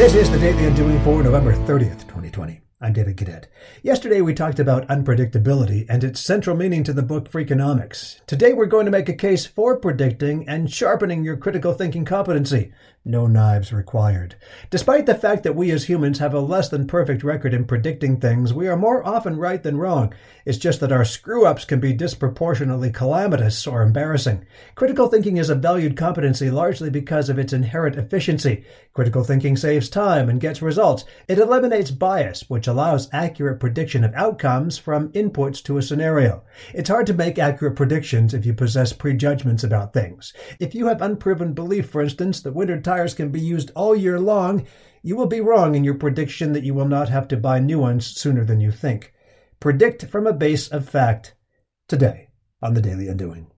This is the Daily Undoing for November 30th, 2020. I'm David Cadet. Yesterday we talked about unpredictability and its central meaning to the book Freakonomics. Today we're going to make a case for predicting and sharpening your critical thinking competency. No knives required. Despite the fact that we as humans have a less than perfect record in predicting things, we are more often right than wrong. It's just that our screw ups can be disproportionately calamitous or embarrassing. Critical thinking is a valued competency largely because of its inherent efficiency. Critical thinking saves time and gets results. It eliminates bias, which allows accurate prediction of outcomes from inputs to a scenario. It's hard to make accurate predictions if you possess prejudgments about things. If you have unproven belief, for instance, that winter tires can be used all year long, you will be wrong in your prediction that you will not have to buy new ones sooner than you think. Predict from a base of fact today on the Daily Undoing.